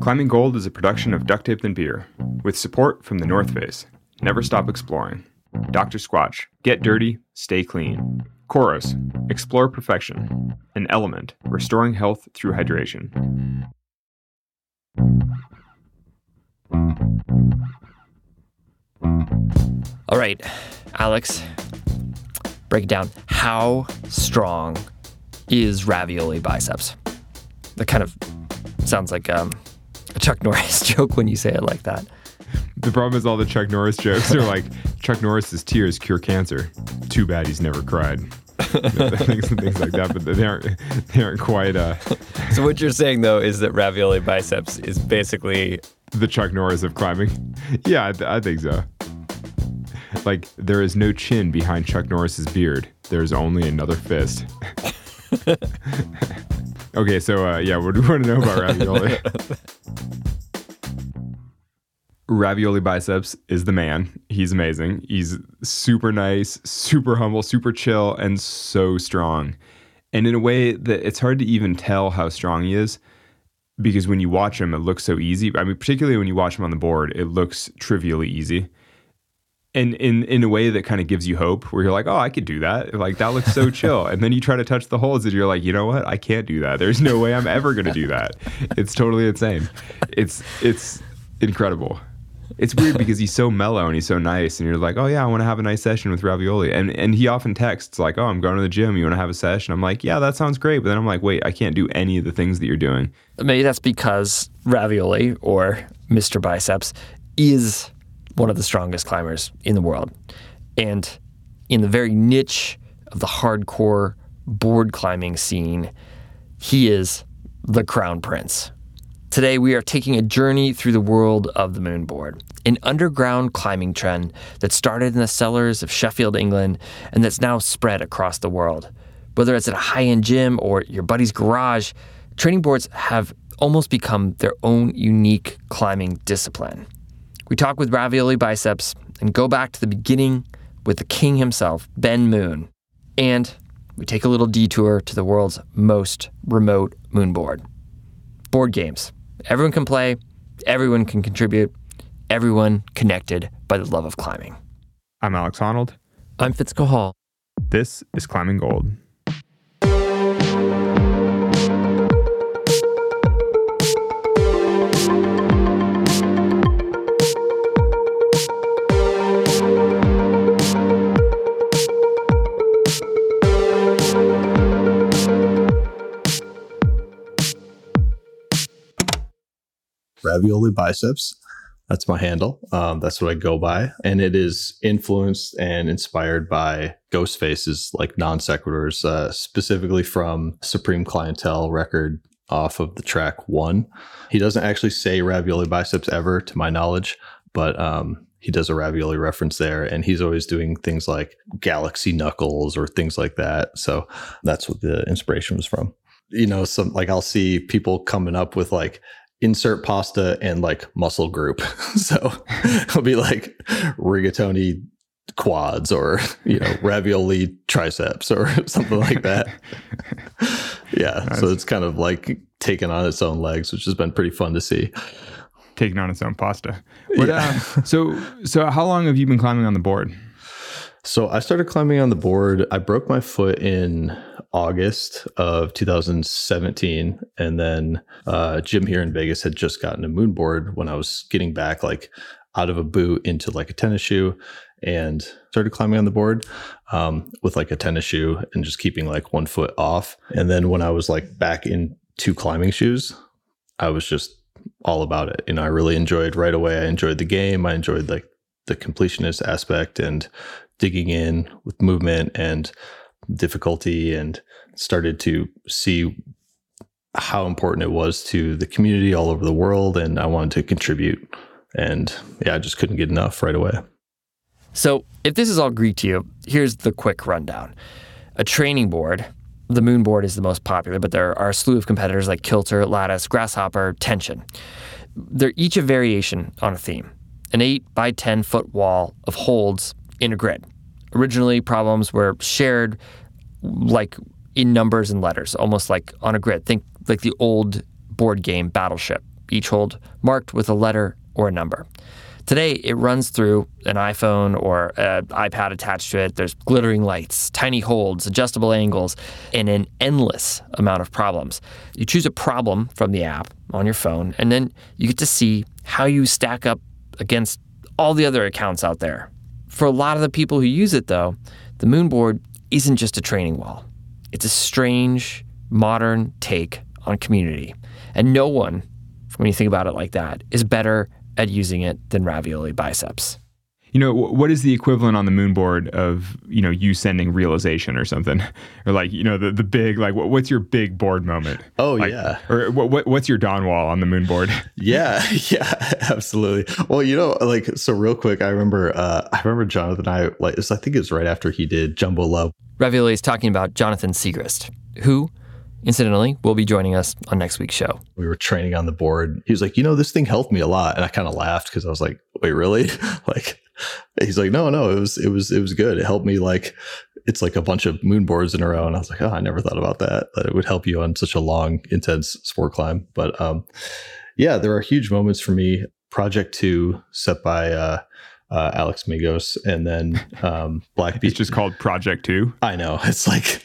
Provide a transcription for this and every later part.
Climbing Gold is a production of Duct Tape and Beer, with support from the North Face. Never stop exploring. Dr. Squatch, get dirty, stay clean. Coros, explore perfection. An element, restoring health through hydration. All right, Alex, break it down. How strong is ravioli biceps? That kind of sounds like um, Chuck Norris joke when you say it like that. The problem is all the Chuck Norris jokes are like Chuck Norris's tears cure cancer. Too bad he's never cried. things, things like that, but they aren't they aren't quite. Uh, So what you're saying though is that ravioli biceps is basically the Chuck Norris of climbing. Yeah, I, th- I think so. Like there is no chin behind Chuck Norris's beard. There's only another fist. okay, so uh, yeah, what do you want to know about ravioli? ravioli biceps is the man. He's amazing. He's super nice, super humble, super chill, and so strong. And in a way that it's hard to even tell how strong he is because when you watch him, it looks so easy. I mean, particularly when you watch him on the board, it looks trivially easy. And in in a way that kind of gives you hope, where you're like, oh, I could do that. Like that looks so chill. And then you try to touch the holes, and you're like, you know what? I can't do that. There's no way I'm ever going to do that. It's totally insane. It's it's incredible. It's weird because he's so mellow and he's so nice, and you're like, oh yeah, I want to have a nice session with Ravioli. And and he often texts like, oh, I'm going to the gym. You want to have a session? I'm like, yeah, that sounds great. But then I'm like, wait, I can't do any of the things that you're doing. maybe that's because ravioli or Mr. Biceps is one of the strongest climbers in the world. And in the very niche of the hardcore board climbing scene, he is the crown prince. Today, we are taking a journey through the world of the moonboard, an underground climbing trend that started in the cellars of Sheffield, England, and that's now spread across the world. Whether it's at a high end gym or your buddy's garage, training boards have almost become their own unique climbing discipline. We talk with Ravioli Biceps and go back to the beginning with the king himself, Ben Moon. And we take a little detour to the world's most remote moonboard. Board games. Everyone can play, everyone can contribute, everyone connected by the love of climbing. I'm Alex Honnold. I'm Fitz Cahall. This is Climbing Gold. Ravioli biceps. That's my handle. Um, that's what I go by, and it is influenced and inspired by Ghostface's like non sequiturs, uh, specifically from Supreme Clientele record off of the track one. He doesn't actually say ravioli biceps ever, to my knowledge, but um, he does a ravioli reference there, and he's always doing things like galaxy knuckles or things like that. So that's what the inspiration was from. You know, some like I'll see people coming up with like insert pasta and like muscle group. so it'll be like rigatoni quads or you know ravioli triceps or something like that. yeah, nice. so it's kind of like taking on its own legs, which has been pretty fun to see. Taking on its own pasta. What, yeah. uh, so so how long have you been climbing on the board? So I started climbing on the board. I broke my foot in August of 2017, and then uh, gym here in Vegas had just gotten a moon board when I was getting back, like out of a boot into like a tennis shoe, and started climbing on the board um, with like a tennis shoe and just keeping like one foot off. And then when I was like back into climbing shoes, I was just all about it. You know, I really enjoyed right away. I enjoyed the game. I enjoyed like the completionist aspect and digging in with movement and difficulty and started to see how important it was to the community all over the world and I wanted to contribute and yeah I just couldn't get enough right away. So, if this is all Greek to you, here's the quick rundown. A training board, the moon board is the most popular, but there are a slew of competitors like Kilter, Lattice, Grasshopper, Tension. They're each a variation on a theme. An 8 by 10 foot wall of holds in a grid. Originally, problems were shared like in numbers and letters, almost like on a grid. Think like the old board game Battleship, each hold marked with a letter or a number. Today, it runs through an iPhone or an iPad attached to it. There's glittering lights, tiny holds, adjustable angles, and an endless amount of problems. You choose a problem from the app on your phone, and then you get to see how you stack up against all the other accounts out there. For a lot of the people who use it, though, the Moonboard isn't just a training wall. It's a strange, modern take on community. And no one, when you think about it like that, is better at using it than ravioli biceps. You know, what is the equivalent on the moon board of, you know, you sending realization or something? Or like, you know, the, the big, like, what's your big board moment? Oh, like, yeah. Or what, what's your Dawn Wall on the moon board? Yeah, yeah, absolutely. Well, you know, like, so real quick, I remember, uh, I remember Jonathan, I like, I think it was right after he did Jumbo Love. Ravioli is talking about Jonathan Siegrist, who incidentally, will be joining us on next week's show. We were training on the board. He was like, you know, this thing helped me a lot. And I kind of laughed because I was like, wait, really? like, he's like, no, no, it was, it was, it was good. It helped me like, it's like a bunch of moon boards in a row. And I was like, oh, I never thought about that. That it would help you on such a long, intense sport climb. But um, yeah, there are huge moments for me. Project two set by uh, uh, Alex Megos, and then um, Black Beach. It's just called Project Two. I know it's like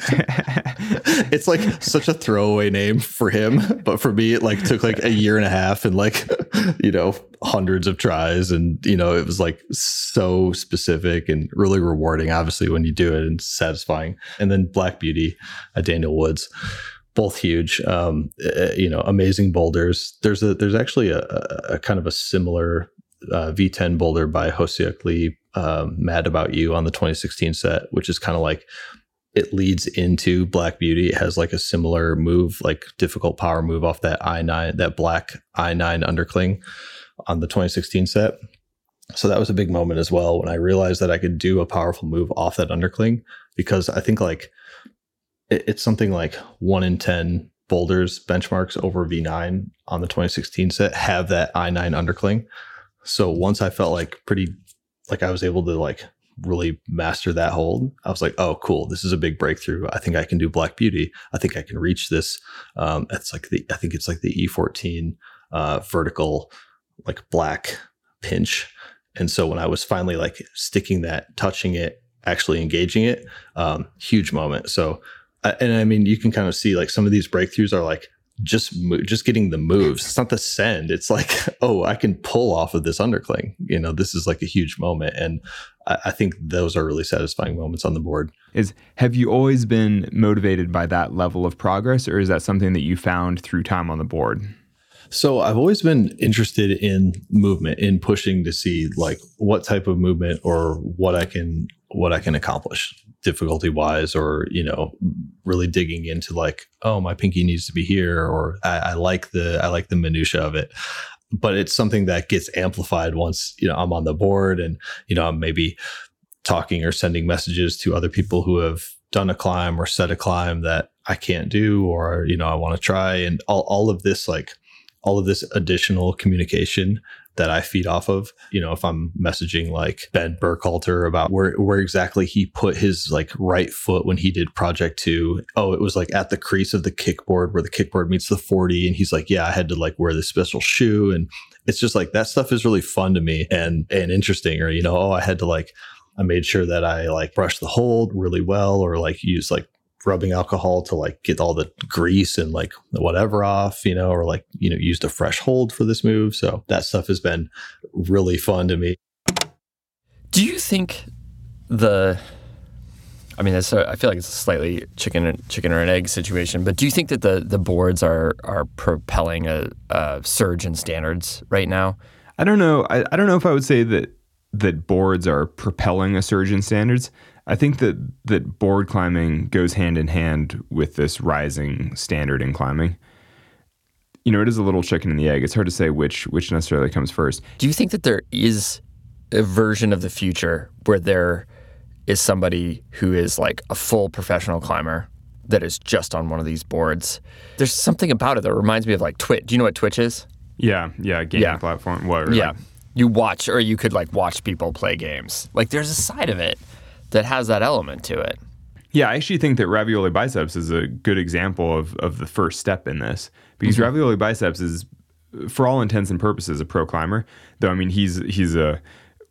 it's like such a throwaway name for him, but for me, it like took like a year and a half and like you know hundreds of tries, and you know it was like so specific and really rewarding. Obviously, when you do it and satisfying. And then Black Beauty, uh, Daniel Woods both huge um, uh, you know amazing boulders there's a there's actually a, a, kind of a similar uh, V10 boulder by Hosiuk Lee, um, Mad About You on the 2016 set, which is kind of like it leads into Black Beauty. It has like a similar move, like difficult power move off that I9, that black I9 undercling on the 2016 set. So that was a big moment as well when I realized that I could do a powerful move off that undercling because I think like it, it's something like one in 10 boulders benchmarks over V9 on the 2016 set have that I9 undercling. So once I felt like pretty, like I was able to like really master that hold, I was like, oh, cool. This is a big breakthrough. I think I can do Black Beauty. I think I can reach this. Um, it's like the, I think it's like the E14 uh, vertical, like black pinch. And so when I was finally like sticking that, touching it, actually engaging it, um, huge moment. So, and I mean, you can kind of see like some of these breakthroughs are like just just getting the moves. It's not the send. It's like, oh, I can pull off of this undercling. You know, this is like a huge moment, and I, I, think those are really satisfying moments on the board. Is have you always been motivated by that level of progress, or is that something that you found through time on the board? So I've always been interested in movement, in pushing to see like what type of movement or what I can what I can accomplish difficulty wise or you know really digging into like oh my pinky needs to be here or I, I, like the i like the minutia of it. But it's something that gets amplified once you know i'm on the board and you know i'm maybe talking or sending messages to other people who have done a climb or set a climb that i can't do or you know i want to try. And all, all of this like all of this additional communication that I feed off of. You know, if I'm messaging like Ben Burkhalter about where where exactly he put his like right foot when he did project two. Oh, it was like at the crease of the kickboard where the kickboard meets the 40. And he's like, Yeah, I had to like wear this special shoe. And it's just like that stuff is really fun to me and and interesting. Or, you know, oh, I had to like I made sure that I like brushed the hold really well or like use like rubbing alcohol to like get all the grease and like whatever off, you know, or like, you know, used a fresh hold for this move. So that stuff has been really fun to me. Do you think the I mean, that's a, I feel like it's a slightly chicken chicken or an egg situation. But do you think that the the boards are are propelling a, a surge in standards right now? I don't know. I, I don't know if I would say that that boards are propelling a surge in standards. I think that that board climbing goes hand in hand with this rising standard in climbing. You know, it is a little chicken and the egg. It's hard to say which which necessarily comes first. Do you think that there is a version of the future where there is somebody who is like a full professional climber that is just on one of these boards? There's something about it that reminds me of like Twitch. Do you know what Twitch is? Yeah, yeah, gaming yeah. platform. What? Yeah. Like, you watch or you could like watch people play games. Like there's a side of it that has that element to it. Yeah, I actually think that ravioli biceps is a good example of, of the first step in this because mm-hmm. ravioli biceps is for all intents and purposes, a pro climber. Though I mean, he's he's a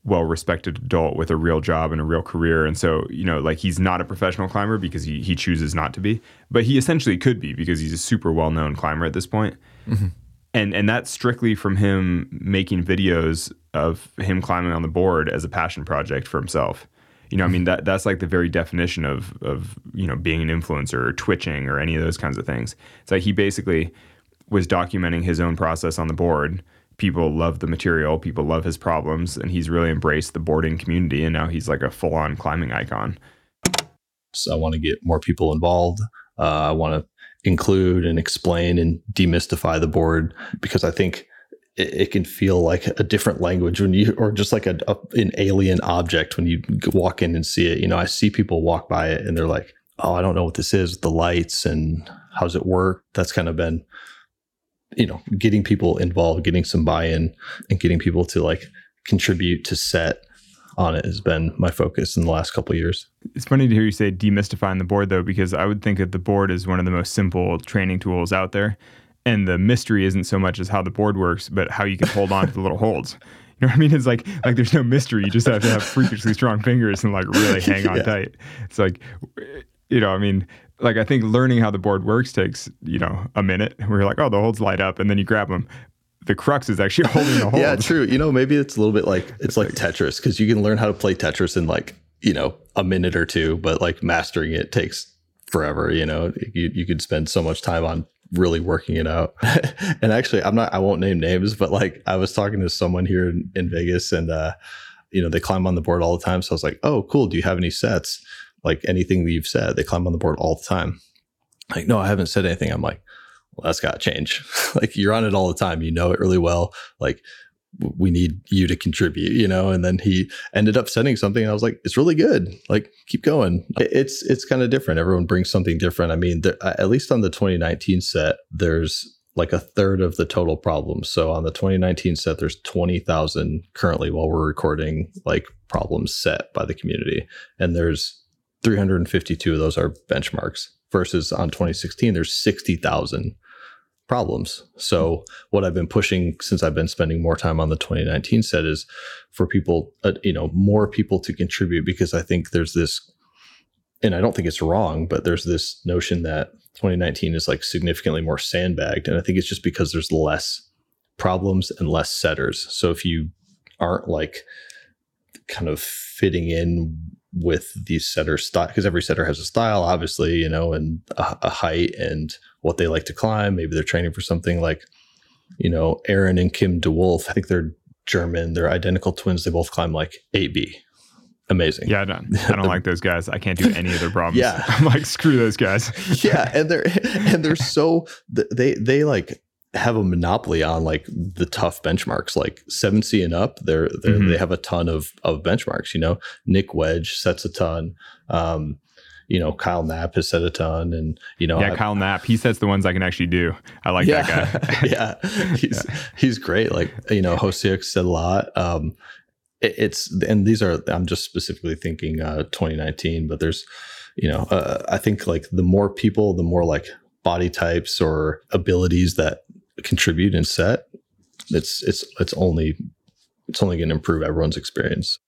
well respected adult with a real job and a real career. And so, you know, like he's not a professional climber because he, he chooses not to be, but he essentially could be because he's a super well known climber at this point. Mm-hmm. And, and that's strictly from him making videos of him climbing on the board as a passion project for himself. You know, I mean that that's like the very definition of of you know being an influencer or twitching or any of those kinds of things. It's like he basically was documenting his own process on the board people love the material, people love his problems, and he's really embraced the boarding community. And now he's like a full on climbing icon. So I want to get more people involved. Uh, I want to include and explain and demystify the board because I think it, it can feel like a different language when you, or just like a, a, an alien object when you walk in and see it. You know, I see people walk by it and they're like, "Oh, I don't know what this is." The lights and how's it work? That's kind of been you know, getting people involved, getting some buy-in, and getting people to like contribute to set on it has been my focus in the last couple years. It's funny to hear you say demystifying the board though, because I would think that the board is one of the most simple training tools out there. And the mystery isn't so much as how the board works, but how you can hold on to the little holds. You know what I mean? It's like like there's no mystery. You just have to have freakishly strong fingers and like really hang on yeah. tight. It's like you know, I mean, like I think learning how the board works takes you know a minute. Where you're like, oh, the holds light up, and then you grab them. The crux is actually holding the holds. yeah, true. You know, maybe it's a little bit like it's like Tetris because you can learn how to play Tetris in like you know a minute or two, but like mastering it takes forever. You know, you you could spend so much time on really working it out. and actually, I'm not. I won't name names, but like I was talking to someone here in, in Vegas, and uh, you know they climb on the board all the time. So I was like, oh, cool. Do you have any sets? like anything that you've said. They climb on the board all the time. Like, no, I haven't said anything. I'm like, well, that's got to change. like, you're on it all the time. You know it really well. Like, we need you to contribute, you know. And then he ended up sending something. I was like, it's really good. Like, keep going. It's it's kind of different. Everyone brings something different. I mean, there, at least on the 2019 set, there's like a third of the total problems. So on the 2019 set, there's 20,000 currently while we're recording, like problems set by the community, and there's 352 of those are benchmarks versus on 2016 there's 60,000 problems. So what I've been pushing since I've been spending more time on the 2019 set is for people uh, you know more people to contribute because I think there's this and I don't think it's wrong but there's this notion that 2019 is like significantly more sandbagged and I think it's just because there's less problems and less setters. So if you aren't like kind of fitting in with these setter style because every setter has a style obviously you know and a, a, height and what they like to climb. Maybe they're training for something like you know aaron and kim dewolf. I think they're german. They're identical twins. They both climb like 8b amazing. Yeah i don't, I don't like those guys. I can't do any of their problems. Yeah. I'm like screw those guys. Yeah and they're and they're so they they like have a monopoly on like the tough benchmarks like 7c and up they're, they're mm-hmm. they have a ton of of benchmarks you know? Nick wedge sets a ton um you know kyle knapp has set a ton and you know yeah I, kyle knapp he sets the ones i can actually do. I like yeah, that guy. Yeah. He's yeah. he's great like you know hosiek said a lot um it, it's and these are i'm just specifically thinking uh 2019 but there's you know uh, i think like the more people the more like body types or abilities that contribute and set, it's it's it's only it's only going to improve everyone's experience.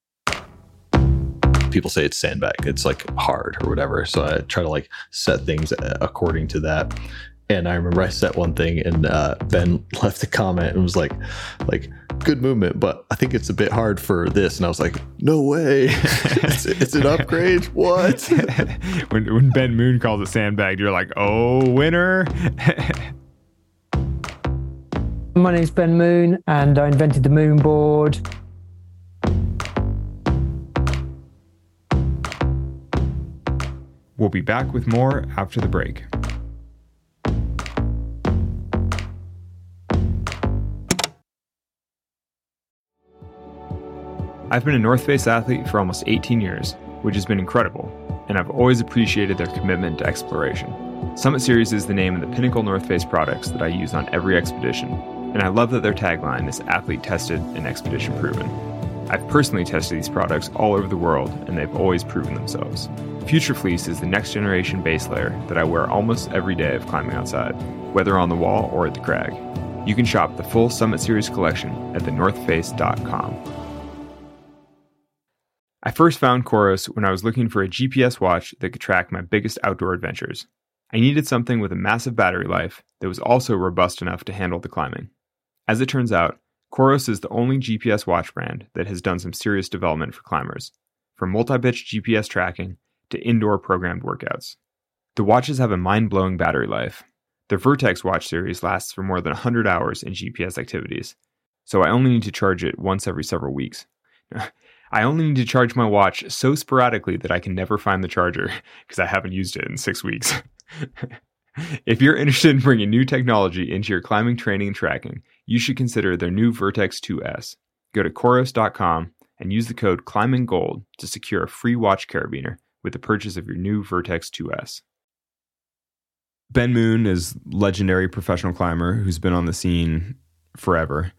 People say it's sandbag, it's like hard or whatever. So I try to like set things according to that. And I remember I set one thing, and uh, Ben left a comment and was like, "Like good movement, but I think it's a bit hard for this." And I was like, "No way, it's, it's, an upgrade. What?" when when Ben Moon calls it sandbag, you're like, "Oh, winner." My name's Ben Moon, and I invented the moon board. We'll be back with more after the break. I've been a North Face athlete for almost 18 years, which has been incredible, and I've always appreciated their commitment to exploration. Summit Series is the name of the pinnacle North Face products that I use on every expedition, and I love that their tagline is athlete tested and expedition proven. I've personally tested these products all over the world, and they've always proven themselves. Future Fleece is the next generation base layer that I wear almost every day of climbing outside, whether on the wall or at the crag. You can shop the full Summit Series collection at thenorthface.com. I first found Coros when I was looking for a GPS watch that could track my biggest outdoor adventures. I needed something with a massive battery life that was also robust enough to handle the climbing. As it turns out, Coros is the only GPS watch brand that has done some serious development for climbers, from multi pitch GPS tracking to indoor programmed workouts. The watches have a mind blowing battery life. The Vertex watch series lasts for more than 100 hours in GPS activities, so I only need to charge it once every several weeks. I only need to charge my watch so sporadically that I can never find the charger because I haven't used it in six weeks. if you're interested in bringing new technology into your climbing training and tracking, you should consider their new Vertex 2S. Go to Coros.com and use the code ClimbingGold to secure a free watch carabiner with the purchase of your new Vertex 2S. Ben Moon is legendary professional climber who's been on the scene forever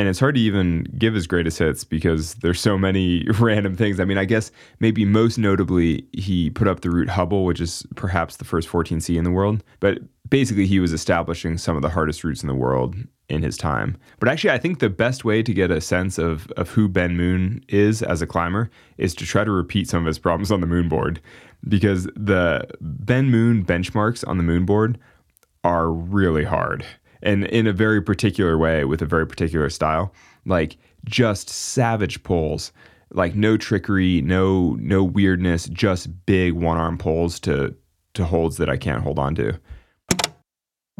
and it's hard to even give his greatest hits because there's so many random things. I mean, I guess maybe most notably, he put up the route Hubble, which is perhaps the first 14C in the world. But basically, he was establishing some of the hardest routes in the world in his time. But actually, I think the best way to get a sense of, of who Ben Moon is as a climber is to try to repeat some of his problems on the moon board. Because the Ben Moon benchmarks on the moon board are really hard. And in a very particular way with a very particular style. Like just savage pulls. Like no trickery no no weirdness just big one arm pulls to to holds that i can't hold on to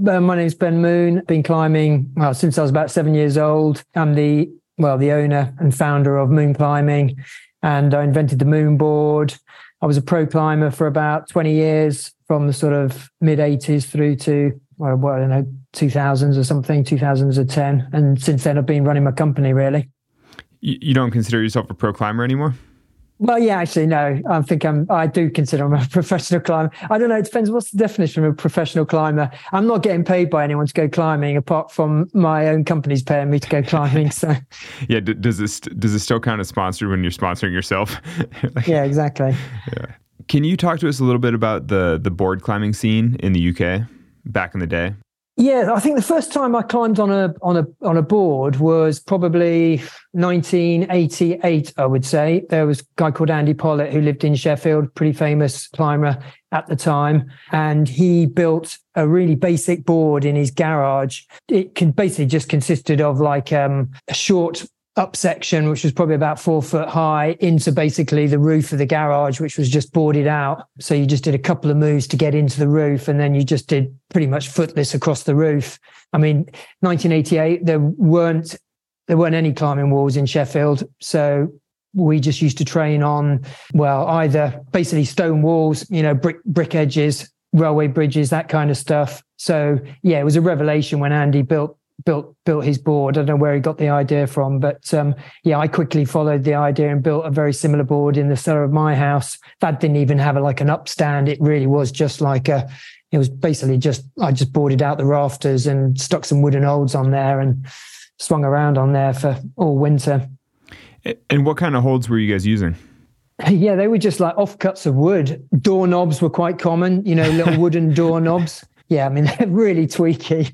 Uh, my name's ben moon been climbing well since i was about seven years old i'm the well the owner and founder of moon climbing and i invented the moon board i was a pro climber for about 20 years from the sort of mid 80s through to well, I don't know 2000s or something, 2010. And since then, I've been running my company really. You, don't consider yourself a pro climber anymore? Well, yeah, actually, no. I think I'm. I do consider I'm a professional climber. I don't know. It depends. What's the definition of a professional climber? I'm not getting paid by anyone to go climbing, apart from my own company's paying me to go climbing. So, yeah. does this does this still count as sponsored when you're sponsoring yourself? like, yeah, exactly. Yeah. Can you talk to us a little bit about the the board climbing scene in the UK back in the day? Yeah, I think the first time I climbed on a on a on a board was probably 1988. I would say there was a guy called Andy Pollitt who lived in Sheffield, pretty famous climber at the time, and he built a really basic board in his garage. It can basically just consisted of like um, a short up section, which was probably about four foot high, into basically the roof of the garage, which was just boarded out. So you just did a couple of moves to get into the roof, and then you just did pretty much footless across the roof. I mean, 1988, there weren't there weren't any climbing walls in Sheffield, so we just used to train on well either basically stone walls, you know, brick brick edges, railway bridges, that kind of stuff. So yeah, it was a revelation when Andy built built built his board. I don't know where he got the idea from, but um, yeah, I quickly followed the idea and built a very similar board in the cellar of my house. That didn't even have a, like an upstand. It really was just like a. It was basically just I just boarded out the rafters and stuck some wooden holds on there and swung around on there for all winter. And what kind of holds were you guys using? Yeah, they were just like offcuts of wood. Doorknobs were quite common, you know, little wooden doorknobs yeah, I mean, they're really tweaky.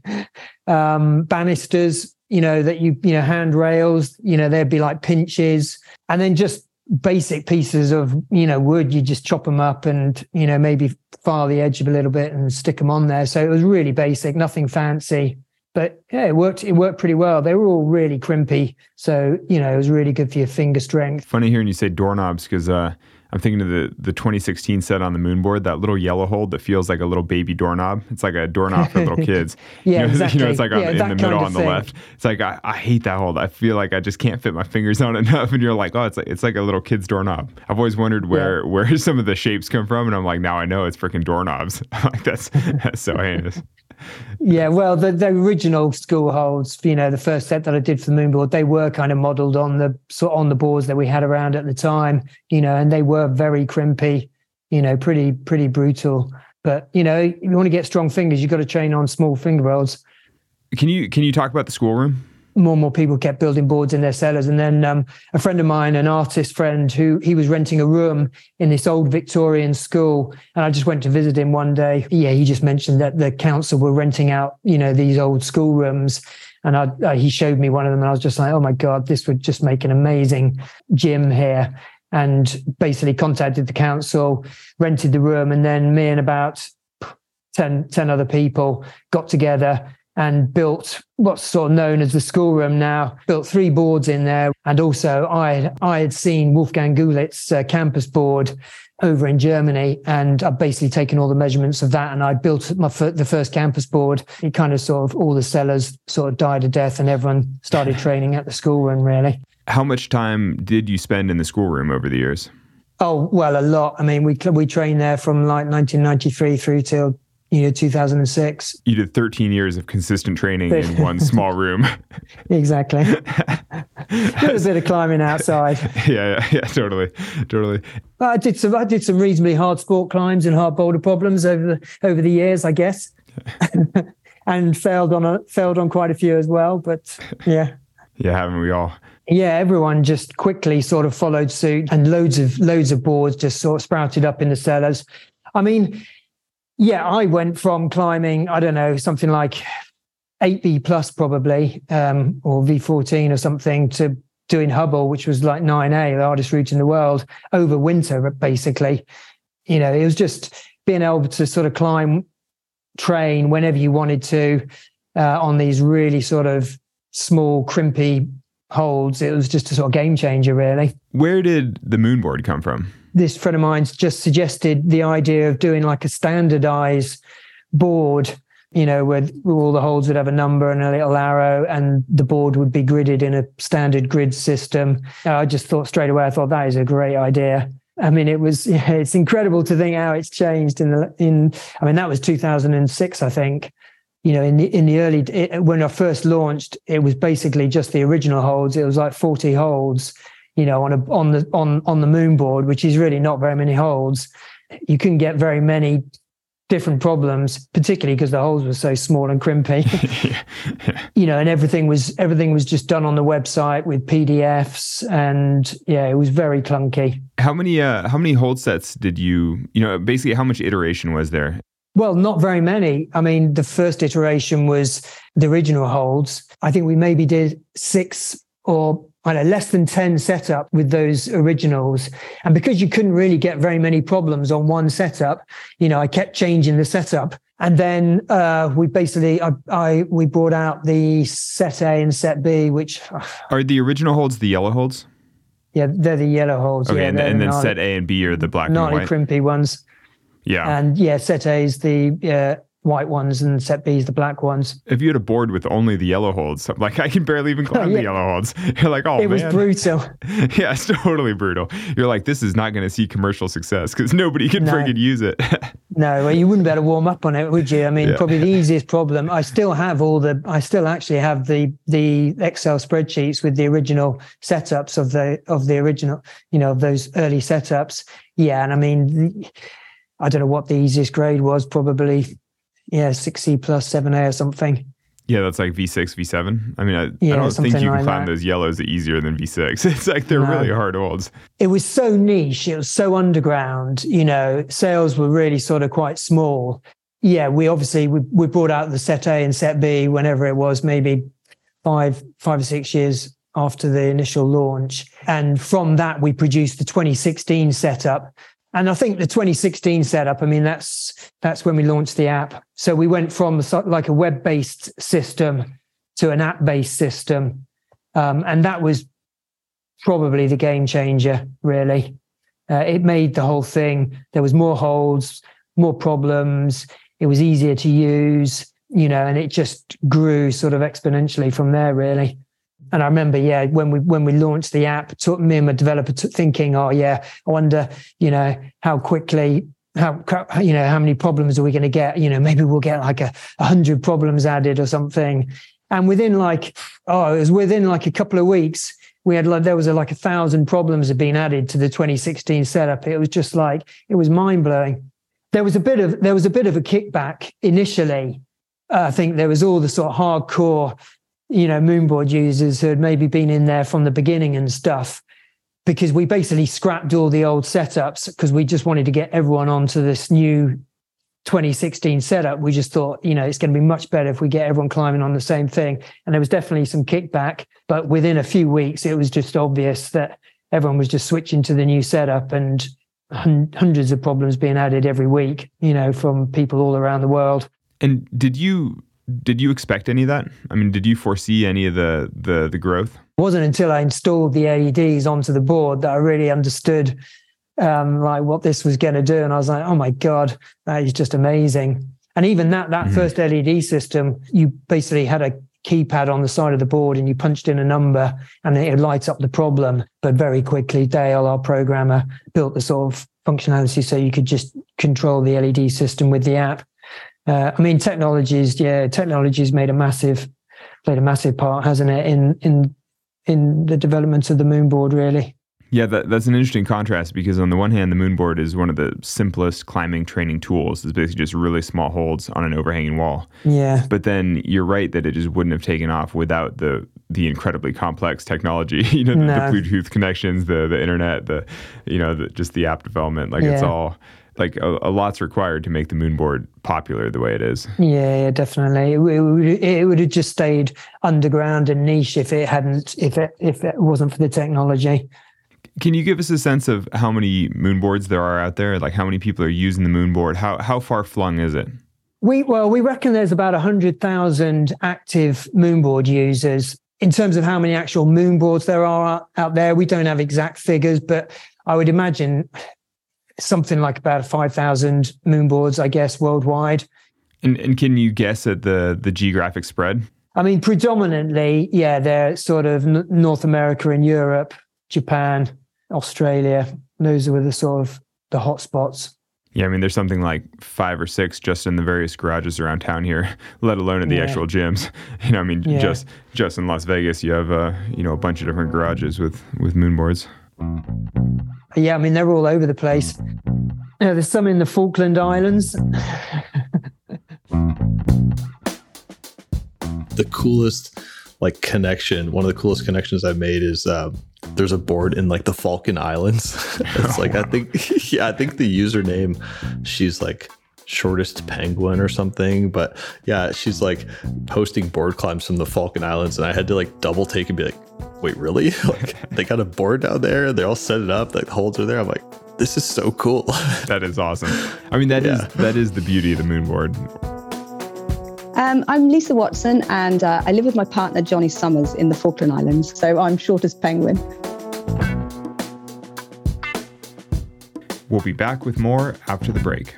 Um, banisters, you know, that you, you know, handrails, you know, there'd be like pinches and then just basic pieces of, you know, wood. You just chop them up and, you know, maybe file the edge a little bit and stick them on there. So it was really basic, nothing fancy. But yeah, it worked. It worked pretty well. They were all really crimpy, so you know it was really good for your finger strength. Funny hearing you say doorknobs because uh, I'm thinking of the the 2016 set on the moonboard, that little yellow hold that feels like a little baby doorknob. It's like a doorknob for little kids. yeah, you know, exactly. You know, it's like on, yeah, in the middle on the thing. left. It's like I, I hate that hold. I feel like I just can't fit my fingers on it enough. And you're like, oh, it's like it's like a little kid's doorknob. I've always wondered where yeah. where some of the shapes come from, and I'm like, now I know it's freaking doorknobs. like that's that's so heinous. Yeah, well, the, the original school holds, you know, the first set that I did for the moonboard, they were kind of modelled on the sort on the boards that we had around at the time, you know, and they were very crimpy, you know, pretty pretty brutal. But you know, you want to get strong fingers, you've got to train on small finger rolls. Can you can you talk about the schoolroom? More and more people kept building boards in their cellars. And then um, a friend of mine, an artist friend, who he was renting a room in this old Victorian school, and I just went to visit him one day. Yeah, he just mentioned that the council were renting out, you know, these old school rooms. And I, he showed me one of them, and I was just like, "Oh my god, this would just make an amazing gym here." And basically contacted the council, rented the room, and then me and about 10, 10 other people got together and built what's sort of known as the schoolroom now. Built three boards in there, and also I I had seen Wolfgang Güllich's uh, campus board over in Germany, and I've basically taken all the measurements of that, and I built my the first campus board. It kind of sort of all the cellars sort of died a death, and everyone started training at the schoolroom. Really. How much time did you spend in the schoolroom over the years? Oh well, a lot. I mean, we we trained there from like 1993 through till you know 2006 you did 13 years of consistent training in one small room. Exactly. A bit of climbing outside. Yeah, yeah yeah totally totally. I did some i did some reasonably hard sport climbs and hard boulder problems over the over the years i guess. And failed on a failed on quite a few as well but yeah. Yeah haven't we all? Yeah everyone just quickly sort of followed suit and loads of loads of boards just sort of sprouted up in the cellars. I mean yeah, I went from climbing, I don't know, something like 8B plus probably, um, or V14 or something, to doing Hubble, which was like 9A, the hardest route in the world, over winter, basically. You know, it was just being able to sort of climb, train whenever you wanted to uh, on these really sort of small, crimpy holds. It was just a sort of game changer, really. Where did the moonboard come from? This friend of mine's just suggested the idea of doing like a standardized board you know, where, all the holes would have a number and a little arrow, and the board would be gridded in a standard grid system. I just thought straight away, I thought that is a great idea. I mean, it was, yeah, it's incredible to think how it's changed in the, in, I mean, that was 2006, I think. You know, in the, in the early, it, when I first launched, it was basically just the original holds. It was like 40 holds you know, on a on the on on the moon board, which is really not very many holes, you can get very many different problems, particularly because the holes were so small and crimpy. You know, and everything was everything was just done on the website with PDFs, and yeah, it was very clunky. How many uh, how many hold sets did you you know basically how much iteration was there? Well, not very many. I mean, the first iteration was the original holds. I think we maybe did six or I know, less than 10 setup with those originals. And because you couldn't really get very many problems on one setup, you know, I kept changing the setup. And then uh, we basically, I, I, we brought out the set A and set B, which are the original holds the yellow holds. Yeah, they're the yellow holds. Okay, yeah, and, and then set A and B are the black and white. crimpy ones. Yeah, and yeah, set A is the uh, white ones and set B's the black ones. If you had a board with only the yellow holds, like I can barely even climb yeah. the yellow holds. You're like, oh, it man. was brutal. yeah, it's totally brutal. You're like, this is not going to see commercial success because nobody can no. friggin' use it. no, well, you wouldn't be able to warm up on it, would you? I mean, yeah. probably the easiest problem. I still have all the. I still actually have the the Excel spreadsheets with the original setups of the of the original, you know, of those early setups. Yeah, and I mean. I don't know what the easiest grade was, probably yeah, 6C plus 7A or something. Yeah, that's like V6, V7. I mean, I, yeah, I don't think you can like climb that. those yellows easier than V6. It's like they're no. really hard holds. It was so niche. It was so underground. You know, sales were really sort of quite small. Yeah, we obviously we, we brought out the set A and set B whenever it was, maybe five five or six years after the initial launch. And from that, we produced the 2016 setup, and I think the 2016 setup, I mean, that's that's when we launched the app. So we went from like a web-based system to an app-based system, um, and that was probably the game changer. Really, uh, it made the whole thing. There was more holds, more problems. It was easier to use, you know, and it just grew sort of exponentially from there. Really. And I remember, yeah, when we when we launched the app, took me and my developer thinking, oh yeah, I wonder, you know, how quickly, how you know, how many problems are we going to get? You know, maybe we'll get like a, a hundred problems added or something. And within like, oh, it was within like a couple of weeks, we had like there was a, like a thousand problems had been added to the 2016 setup. It was just like it was mind blowing. There was a bit of there was a bit of a kickback initially. Uh, I think there was all the sort of hardcore you know, moonboard users who had maybe been in there from the beginning and stuff, because we basically scrapped all the old setups because we just wanted to get everyone onto this new 2016 setup. We just thought, you know, it's going to be much better if we get everyone climbing on the same thing. And there was definitely some kickback, but within a few weeks, it was just obvious that everyone was just switching to the new setup and hundreds of problems being added every week, you know, from people all around the world. And did you did you expect any of that? I mean, did you foresee any of the the the growth? It wasn't until I installed the LEDs onto the board that I really understood um, like what this was going to do, and I was like, oh my god, that is just amazing. And even that that mm-hmm. first LED system, you basically had a keypad on the side of the board and you punched in a number and it would light up the problem. But very quickly, Dale, our programmer, built the sort of functionality so you could just control the LED system with the app. Uh, I mean, technologies, yeah, technologies made a massive played a massive part, hasn't it, in in in the development of the moon board, really. Yeah, that, that's an interesting contrast because on the one hand, the moonboard is one of the simplest climbing training tools. It's basically just really small holds on an overhanging wall. Yeah. But then you're right that it just wouldn't have taken off without the the incredibly complex technology. you know, no. the, Bluetooth connections, the the internet, the you know, the, just the app development. Like yeah. it's all like a, a, lot's required to make the moonboard popular the way it is. Yeah, yeah definitely. It, it, would, it would have just stayed underground and niche if it hadn't if it if it wasn't for the technology. Can you give us a sense of how many moonboards there are out there? Like how many people are using the moonboard? How how far flung is it? We well, we reckon there's about hundred thousand active moonboard users. In terms of how many actual moonboards there are out there, we don't have exact figures, but I would imagine something like about five thousand moonboards, I guess, worldwide. And, and can you guess at the the geographic spread? I mean, predominantly, yeah, they're sort of North America and Europe, Japan, Australia. Those were the sort of the hot spots. Yeah, I mean, there's something like five or six just in the various garages around town here, let alone in the yeah. actual gyms. You know, I mean, yeah. just just in Las Vegas, you have uh, you know a bunch of different garages with with moonboards. Yeah, I mean, they're all over the place. You know, there's some in the Falkland Islands. the coolest like connection, one of the coolest connections I've made is um, there's a board in like the Falkland Islands. it's like I think yeah, I think the username she's like shortest penguin or something. But yeah, she's like posting board climbs from the Falkland Islands, and I had to like double take and be like, wait, really? like they got a board down there, they all set it up, like the holds are there. I'm like, this is so cool. that is awesome. I mean, that yeah. is that is the beauty of the moon board. Um, I'm Lisa Watson, and uh, I live with my partner Johnny Summers in the Falkland Islands. So I'm shortest penguin. We'll be back with more after the break.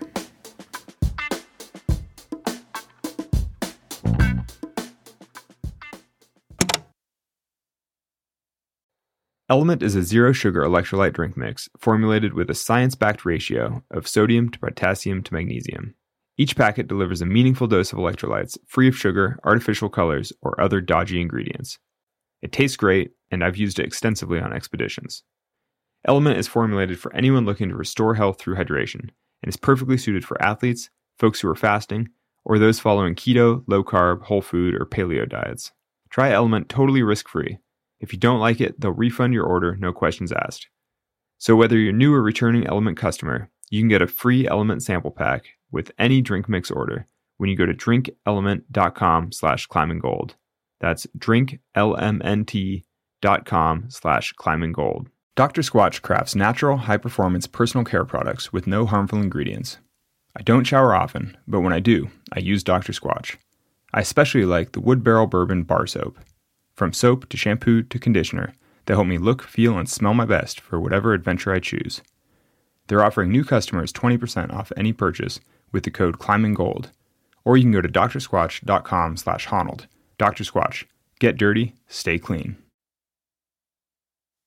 Element is a zero sugar electrolyte drink mix formulated with a science backed ratio of sodium to potassium to magnesium. Each packet delivers a meaningful dose of electrolytes, free of sugar, artificial colors, or other dodgy ingredients. It tastes great, and I've used it extensively on expeditions. Element is formulated for anyone looking to restore health through hydration and is perfectly suited for athletes, folks who are fasting, or those following keto, low carb, whole food, or paleo diets. Try Element totally risk free. If you don't like it, they'll refund your order, no questions asked. So, whether you're new or returning Element customer, you can get a free Element sample pack with any drink mix order when you go to drinkelement.com slash climbinggold. That's drinklmnt.com slash climbinggold. Dr. Squatch crafts natural, high-performance personal care products with no harmful ingredients. I don't shower often, but when I do, I use Dr. Squatch. I especially like the Wood Barrel Bourbon Bar Soap. From soap to shampoo to conditioner, they help me look, feel, and smell my best for whatever adventure I choose. They're offering new customers 20% off any purchase with the code ClimbingGold. Or you can go to drsquatch.com slash Honnold. Dr. Squatch. Get dirty, stay clean.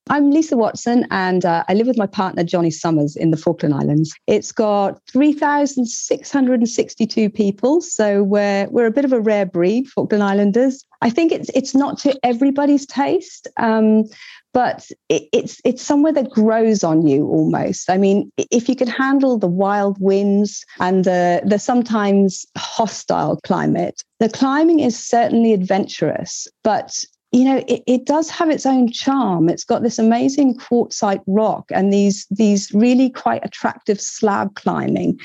I'm Lisa Watson, and uh, I live with my partner Johnny Summers in the Falkland Islands. It's got 3,662 people, so we're we're a bit of a rare breed, Falkland Islanders. I think it's it's not to everybody's taste, um, but it, it's it's somewhere that grows on you almost. I mean, if you can handle the wild winds and the the sometimes hostile climate, the climbing is certainly adventurous, but you know, it, it does have its own charm. It's got this amazing quartzite rock and these these really quite attractive slab climbing,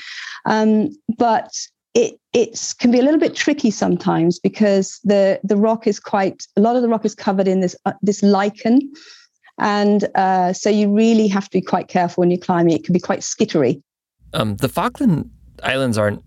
um, but it it can be a little bit tricky sometimes because the the rock is quite a lot of the rock is covered in this uh, this lichen, and uh, so you really have to be quite careful when you're climbing. It can be quite skittery. Um, the Falkland Islands aren't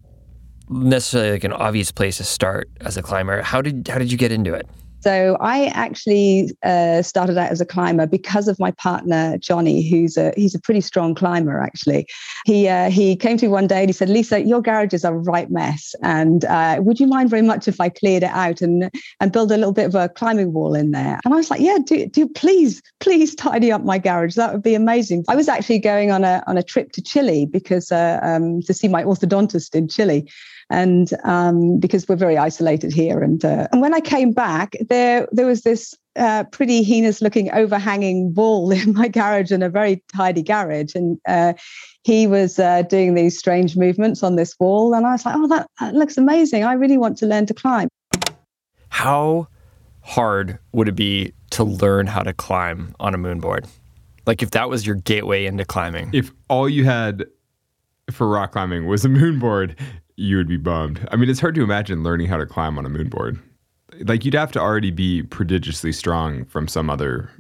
necessarily like an obvious place to start as a climber. How did how did you get into it? So I actually uh, started out as a climber because of my partner Johnny, who's a he's a pretty strong climber. Actually, he uh, he came to me one day and he said, "Lisa, your garage is a right mess, and uh, would you mind very much if I cleared it out and and build a little bit of a climbing wall in there?" And I was like, "Yeah, do do please please tidy up my garage. That would be amazing." I was actually going on a on a trip to Chile because uh, um, to see my orthodontist in Chile and um, because we're very isolated here. And uh, and when I came back, there there was this uh, pretty heinous looking overhanging wall in my garage in a very tidy garage, and uh, he was uh, doing these strange movements on this wall, and I was like, oh, that, that looks amazing. I really want to learn to climb. How hard would it be to learn how to climb on a moonboard? Like if that was your gateway into climbing. If all you had for rock climbing was a moonboard, you would be bummed. I mean, it's hard to imagine learning how to climb on a moonboard. Like you'd have to already be prodigiously strong from some other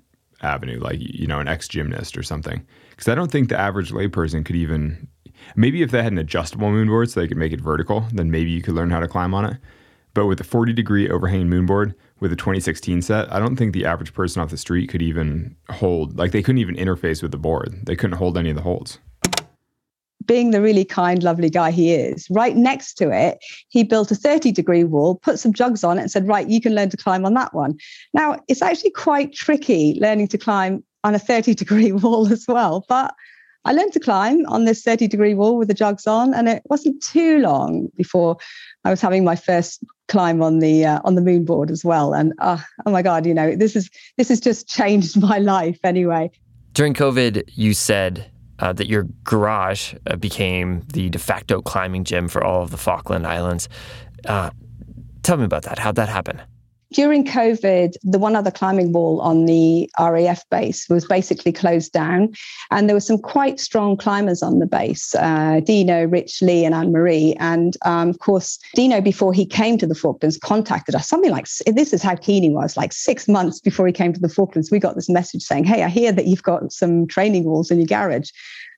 avenue, like you know, an ex gymnast or something. Because I don't think the average layperson could even. Maybe if they had an adjustable moonboard so they could make it vertical, then maybe you could learn how to climb on it. But with a 40 degree overhanging moonboard with a 2016 set, I don't think the average person off the street could even hold, like, they couldn't even interface with the board. They couldn't hold any of the holds being the really kind, lovely guy he is, right next to it, he built a 30 degree wall, put some jugs on it, and said, Right, you can learn to climb on that one. Now, it's actually quite tricky learning to climb on a 30 degree wall as well. But I learned to climb on this 30 degree wall with the jugs on, and it wasn't too long before I was having my first climb on the uh, on the moon board as well. And uh, oh my god, you know this is this has just changed my life anyway. During COVID, you said uh, that your garage uh, became the de facto climbing gym for all of the Falkland Islands. Uh, tell me about that. How'd that happen? During COVID, the one other climbing wall on the RAF base was basically closed down. And there were some quite strong climbers on the base uh, Dino, Rich, Lee, and Anne Marie. And um, of course, Dino, before he came to the Falklands, contacted us something like this is how keen he was like six months before he came to the Falklands. We got this message saying, Hey, I hear that you've got some training walls in your garage.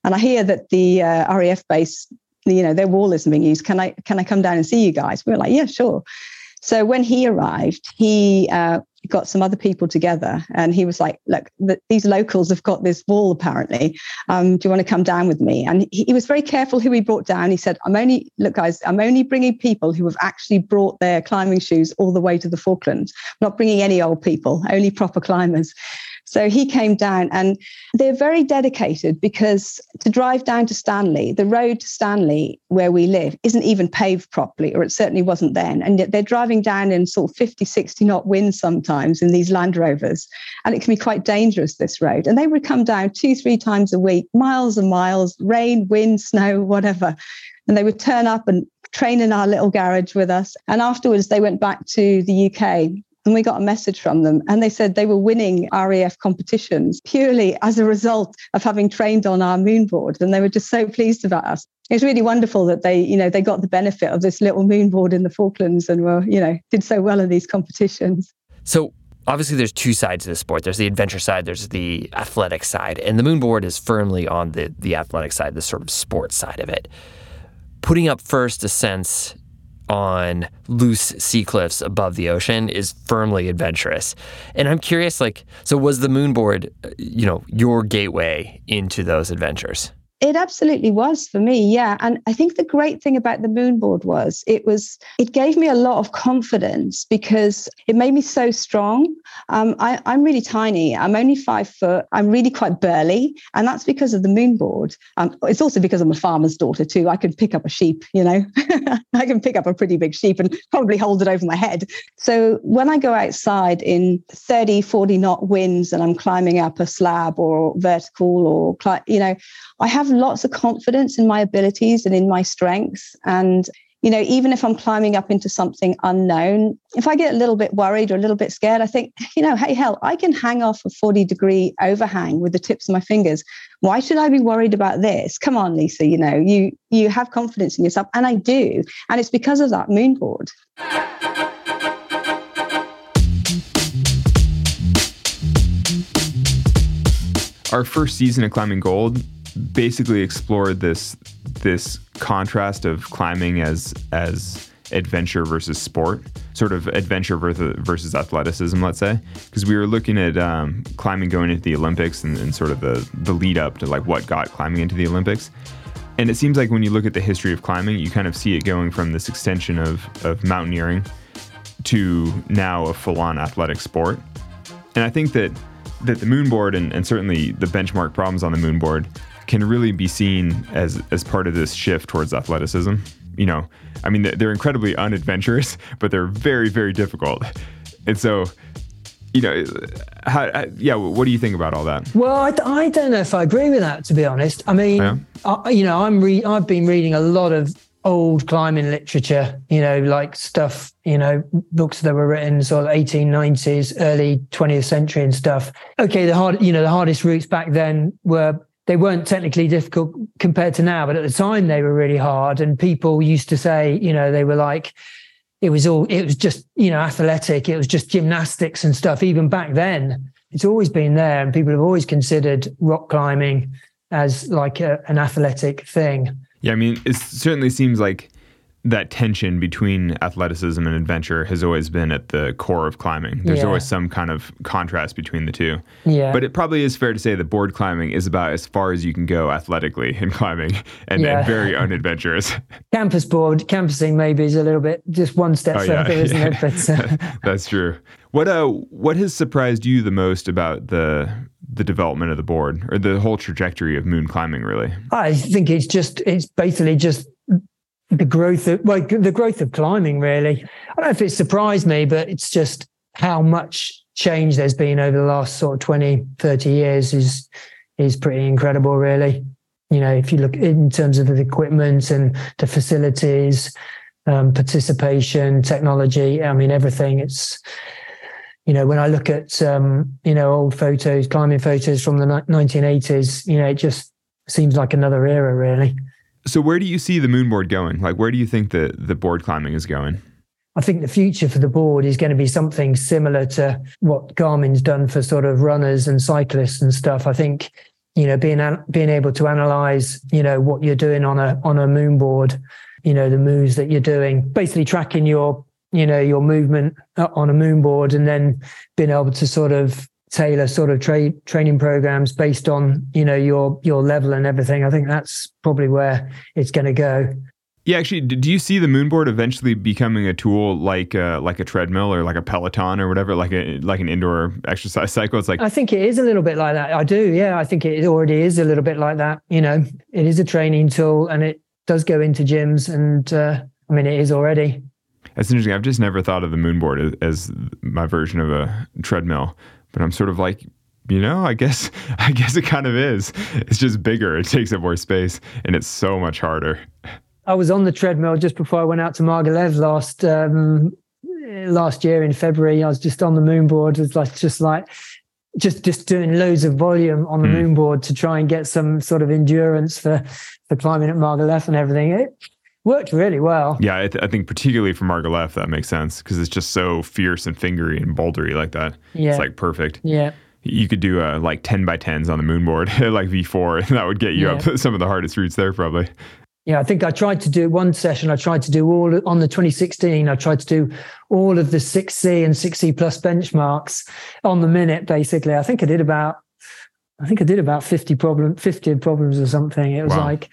And I hear that the uh, RAF base you know their wall isn't being used can i can i come down and see you guys we were like yeah sure so when he arrived, he uh, got some other people together and he was like, Look, the, these locals have got this wall apparently. Um, do you want to come down with me? And he, he, was very careful who he brought down. He said, I'm only, look, guys, I'm only bringing people who have actually brought their climbing shoes all the way to the Falklands. Not bringing any old people, only proper climbers. So he came down and they're very dedicated because to drive down to Stanley, the road to Stanley where we live isn't even paved properly, or it certainly wasn't then. And yet they're driving down in sort of 50, 60 knot winds sometimes in these Land Rovers. And it can be quite dangerous, this road. And they would come down two, three times a week, miles and miles, rain, wind, snow, whatever. And they would turn up and train in our little garage with us. And afterwards, they went back to the UK and we got a message from them, and they said they were winning RAF competitions purely as a result of having trained on our moon board. And they were just so pleased about us. It's really wonderful that they, you know, they got the benefit of this little moon board in the Falklands and were, you know, did so well in these competitions. So obviously there's two sides to the sport. There's the adventure side, there's the athletic side. And the moon board is firmly on the the athletic side, the sort of sports side of it. Putting up first ascents on loose sea cliffs above the ocean is firmly adventurous. And I'm curious, like, so was the moonboard, uh, you know, your gateway into those adventures? It absolutely was for me, yeah. And I think the great thing about the moon board was it was it gave me a lot of confidence because it made me so strong. Um, I, am really tiny. I'm only five foot. I'm really quite burly, and that's because of the moon board. Um, it's also because I'm a farmer's daughter too. I can pick up a sheep, you know. I can pick up a pretty big sheep and probably hold it over my head. So when I go outside in 30, 40 knot winds and I'm climbing up a slab or vertical or you know, I have lots of confidence in my abilities and in my strengths. And, you know, even if I'm climbing up into something unknown, if I get a little bit worried or a little bit scared, I think, you know, hey, hell, I can hang off a 40 degree overhang with the tips of my fingers. Why should I be worried about this? Come on, Lisa, you know, you you have confidence in yourself. And I do. And it's because of that moon board. Our first season of Climbing Gold basically explored this this contrast of climbing as as adventure versus sport, sort of adventure versus athleticism, let's say, because we were looking at um, climbing going into the Olympics and, and, sort of the the lead up to like what got climbing into the Olympics. And it seems like when you look at the history of climbing, you kind of see it going from this extension of of mountaineering to now a full on athletic sport. And I think that that the moon board and, and certainly the benchmark problems on the moon board can really be seen as as part of this shift towards athleticism. You know, I mean, they're incredibly unadventurous, but they're very, very difficult. And so, you know, how, yeah, what do you think about all that? Well, I, I don't know if I agree with that, to be honest. I mean, yeah. I, you know, I'm re- I've been reading a lot of old climbing literature, you know, like stuff, you know, books that were written sort of 1890s, early 20th century and stuff. Okay, the hard, you know, the hardest routes back then were they weren't technically difficult compared to now, but at the time they were really hard. And people used to say, you know, they were like, it was all, it was just, you know, athletic, it was just gymnastics and stuff. Even back then, it's always been there. And people have always considered rock climbing as like a, an athletic thing. Yeah, I mean, it certainly seems like that tension between athleticism and adventure has always been at the core of climbing. There's yeah. always some kind of contrast between the two. Yeah. But it probably is fair to say that board climbing is about as far as you can go athletically in climbing and, yeah. and very unadventurous. Campus board, campusing maybe is a little bit just one step oh, further, yeah. isn't it? But, uh... That's true. What uh what has surprised you the most about the the development of the board or the whole trajectory of moon climbing really? I think it's just it's basically just the growth of well, the growth of climbing really. I don't know if it surprised me, but it's just how much change there's been over the last sort of 20, 30 years is is pretty incredible, really. You know, if you look in terms of the equipment and the facilities, um, participation, technology, I mean, everything. It's you know, when I look at um, you know old photos, climbing photos from the 1980s, you know, it just seems like another era, really. So where do you see the moon board going? Like where do you think the the board climbing is going? I think the future for the board is going to be something similar to what Garmin's done for sort of runners and cyclists and stuff. I think you know being being able to analyze you know what you're doing on a on a moon board, you know the moves that you're doing, basically tracking your you know your movement uh, on a moon board and then being able to sort of tailor sort of tra- training programs based on you know your your level and everything. I think that's probably where it's going to go. Yeah actually do you see the moonboard eventually becoming a tool like uh, like a treadmill or like a peloton or whatever like a like an indoor exercise cycle? It's like i think it is a little bit like that. I do yeah. I think it already is a little bit like that you know. It is a training tool and it does go into gyms and uh, i mean it is already. That's interesting. I've just never thought of the moonboard as, as my version of a treadmill but I'm sort of like, you know, I guess I guess it kind of is. It's just bigger. It takes up more space, and it's so much harder. I was on the treadmill just before I went out to Margalef last um, last year in February. I was just on the moon board. It's like just like just just doing loads of volume on the mm. moon board to try and get some sort of endurance for for climbing at Margalef and everything. It worked really well. Yeah, I, th- I think particularly for Margalef that makes sense because it's just so fierce and fingery and bouldery like that. Yeah, it's like perfect. Yeah. You could do uh, like 10 by 10s on the moonboard, like V4, and that would get you yeah. up some of the hardest routes there, probably. Yeah, I think I tried to do one session. I tried to do all on the 2016. I tried to do all of the 6C and 6C plus benchmarks on the minute, basically. I think I did about I think I did about 50 problem 50 problems or something. It was Wow. like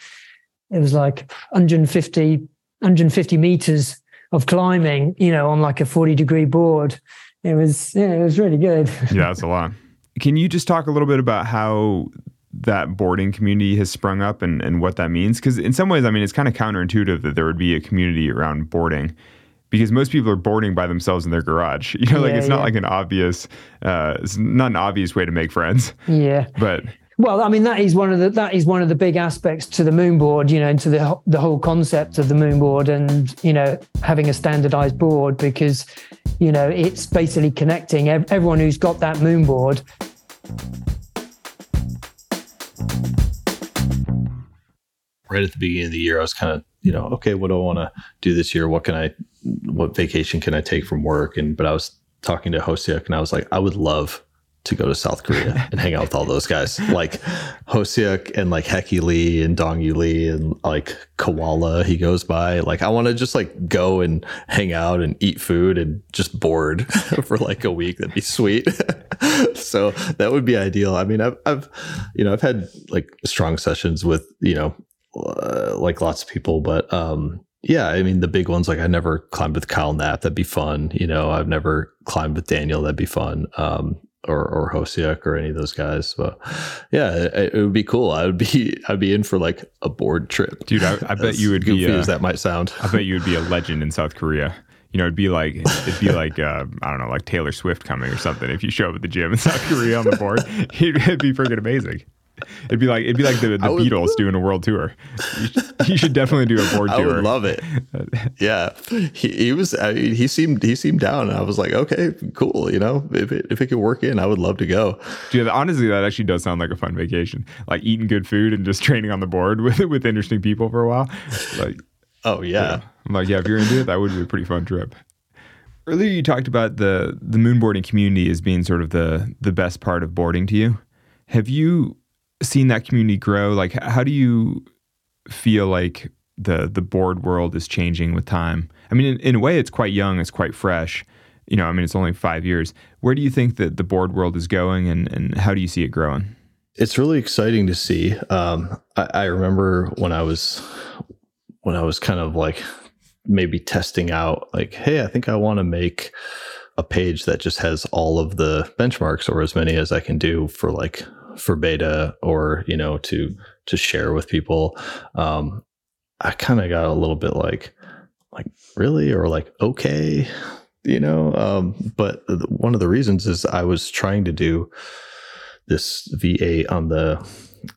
it was like 150 150 meters of climbing, you know, on like a 40 degree board. It was yeah, it was really good. yeah, that's a lot. Can you just talk a little bit about how that boarding community has sprung up and, and what that means? Because in some ways, I mean, it's kind of counterintuitive that there would be a community around boarding because most people are boarding by themselves in their garage. You know, like Yeah, it's not yeah. like an obvious, uh, it's not an obvious way to make friends, yeah. but Well, I mean that is one of the that is one of the big aspects to the moon board, you know, to the the whole concept of the moon board, and you know having a standardized board because you know it's basically connecting everyone who's got that moon board. right at the beginning of the year, I was kind of, you know, okay, what do I want to do this year? What can I, what vacation can I take from work? And, but I was talking to Hoseok and I was like, I would love to go to South Korea and hang out with all those guys like Hoseok and like Heki Lee and Dong Yu Lee and like Koala he goes by. Like I want to just like go and hang out and eat food and just board for like a week. That'd be sweet. so that would be ideal. I mean, I've, I've, you know, I've had like strong sessions with, you know, uh, like lots of people, but um, yeah, I mean the big ones like I never climbed with Kyle Knapp, that'd be fun. You know, I've never climbed with Daniel, that'd be fun. Um, or or Hoseok or any of those guys, but yeah, it, it would be cool. I would be I'd be in for like a board trip, dude, I, I bet you would be. Uh, as that might sound. I bet you would be a legend in South Korea. You know, it'd be like it'd be like uh, I don't know, like Taylor Swift coming or something. If you show up at the gym in South Korea on the board, it'd be freaking amazing. It'd be like it'd be like the, the would- Beatles doing a world tour. You should, you should definitely do a board I tour. I would love it. Yeah, he, he was. I mean, he seemed he seemed down. and I was like, okay, cool. You know, if it if it could work in, I would love to go. Dude, honestly, that actually does sound like a fun vacation. Like eating good food and just training on the board with with interesting people for a while. Like, Oh yeah, I'm like, yeah, if you're into it, that would be a pretty fun trip. Earlier, you talked about the the moonboarding community as being sort of the the best part of boarding to you. Have you seen that community grow? Like, how do you feel like the the board world is changing with time? I mean, in, in a way, it's quite young, it's quite fresh. You know, I mean, it's only five years. Where do you think that the board world is going, and and how do you see it growing? it's really exciting to see. Um, I, I remember when I was when I was kind of like maybe testing out, like, hey, I think I want to make a page that just has all of the benchmarks or as many as I can do for like for beta or you know to to share with people. Um, I kind of got a little bit like like really? or like okay you know? Um but one of the reasons is i was trying to do this v8 on the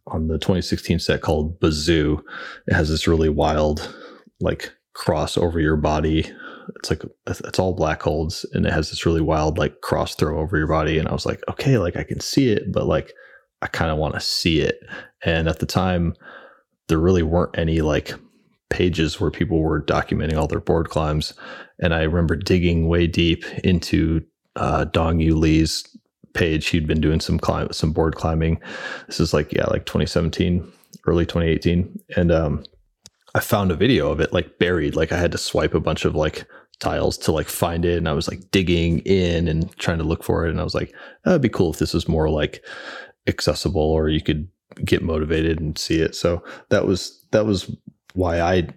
on the 2016 set called bazoo. It has this really wild like cross over your body. It's like it's all black holes and it has this really wild like cross throw over your body. And i was like okay like i can see it but like i kind of want to see it and at the time there really weren't any like pages where people were documenting all their board climbs. And I remember digging way deep into uh, Dong Yu Lee's page. He'd been doing some climb, some board climbing. This is like yeah, like 2017, early 2018, and um, I found a video of it like buried. Like I had to swipe a bunch of like tiles to like find it, and I was like digging in and trying to look for it. And I was like, that'd be cool if this was more like accessible, or you could get motivated and see it. So that was that was why I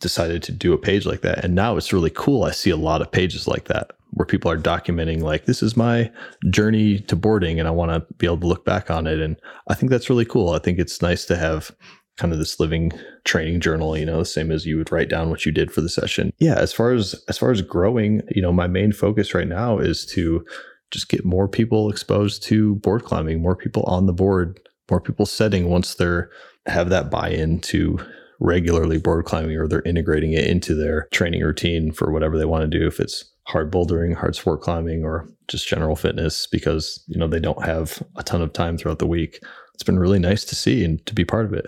decided to do a page like that. And now it's really cool. I see a lot of pages like that where people are documenting like this is my journey to boarding and I want to be able to look back on it and I think that's really cool. I think it's nice to have kind of this living training journal, you know, the same as you would write down what you did for the session. Yeah, as far as as far as growing, you know, my main focus right now is to just get more people exposed to board climbing, more people on the board, more people setting once they're have that buy-in to regularly board climbing or they're integrating it into their training routine for whatever they want to do if it's hard bouldering hard sport climbing or just general fitness because you know they don't have a ton of time throughout the week. It's been really nice to see and to be part of it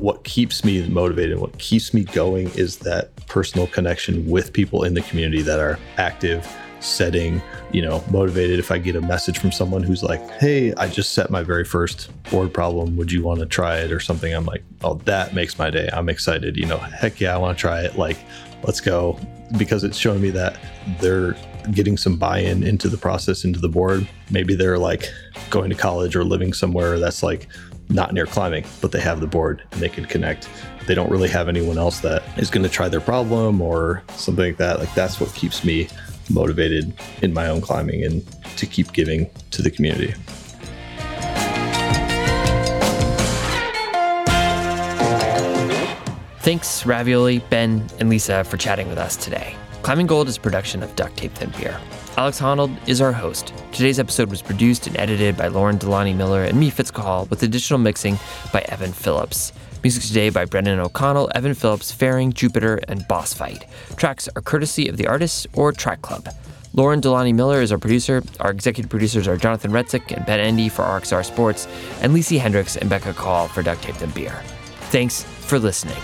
what keeps me motivated what keeps me going is that personal connection with people in the community that are active setting, you know, motivated if I get a message from someone who's like, "Hey, I just set my very first board problem. Would you want to try it or something?" I'm like, "Oh, that makes my day. I'm excited. You know, heck yeah, I want to try it. Like, let's go." Because it's showing me that they're getting some buy-in into the process into the board maybe they're like going to college or living somewhere that's like not near climbing but they have the board and they can connect they don't really have anyone else that is going to try their problem or something like that like that's what keeps me motivated in my own climbing and to keep giving to the community Thanks, Ravioli, Ben, and Lisa for chatting with us today. Climbing Gold is a production of Duct Tape Then Beer. Alex Honnold is our host. Today's episode was produced and edited by Lauren Delani Miller and me, Fitz Cahall, with additional mixing by Evan Phillips. Music today by Brendan O'Connell, Evan Phillips, Faring, Jupiter, and Boss Fight. Tracks are courtesy of the artists or Track Club. Lauren Delani Miller is our producer. Our executive producers are Jonathan Retzik and Ben Endy for RXR Sports, and Lisi Hendricks and Becca Cahall for Duct Tape and Beer. Thanks for listening.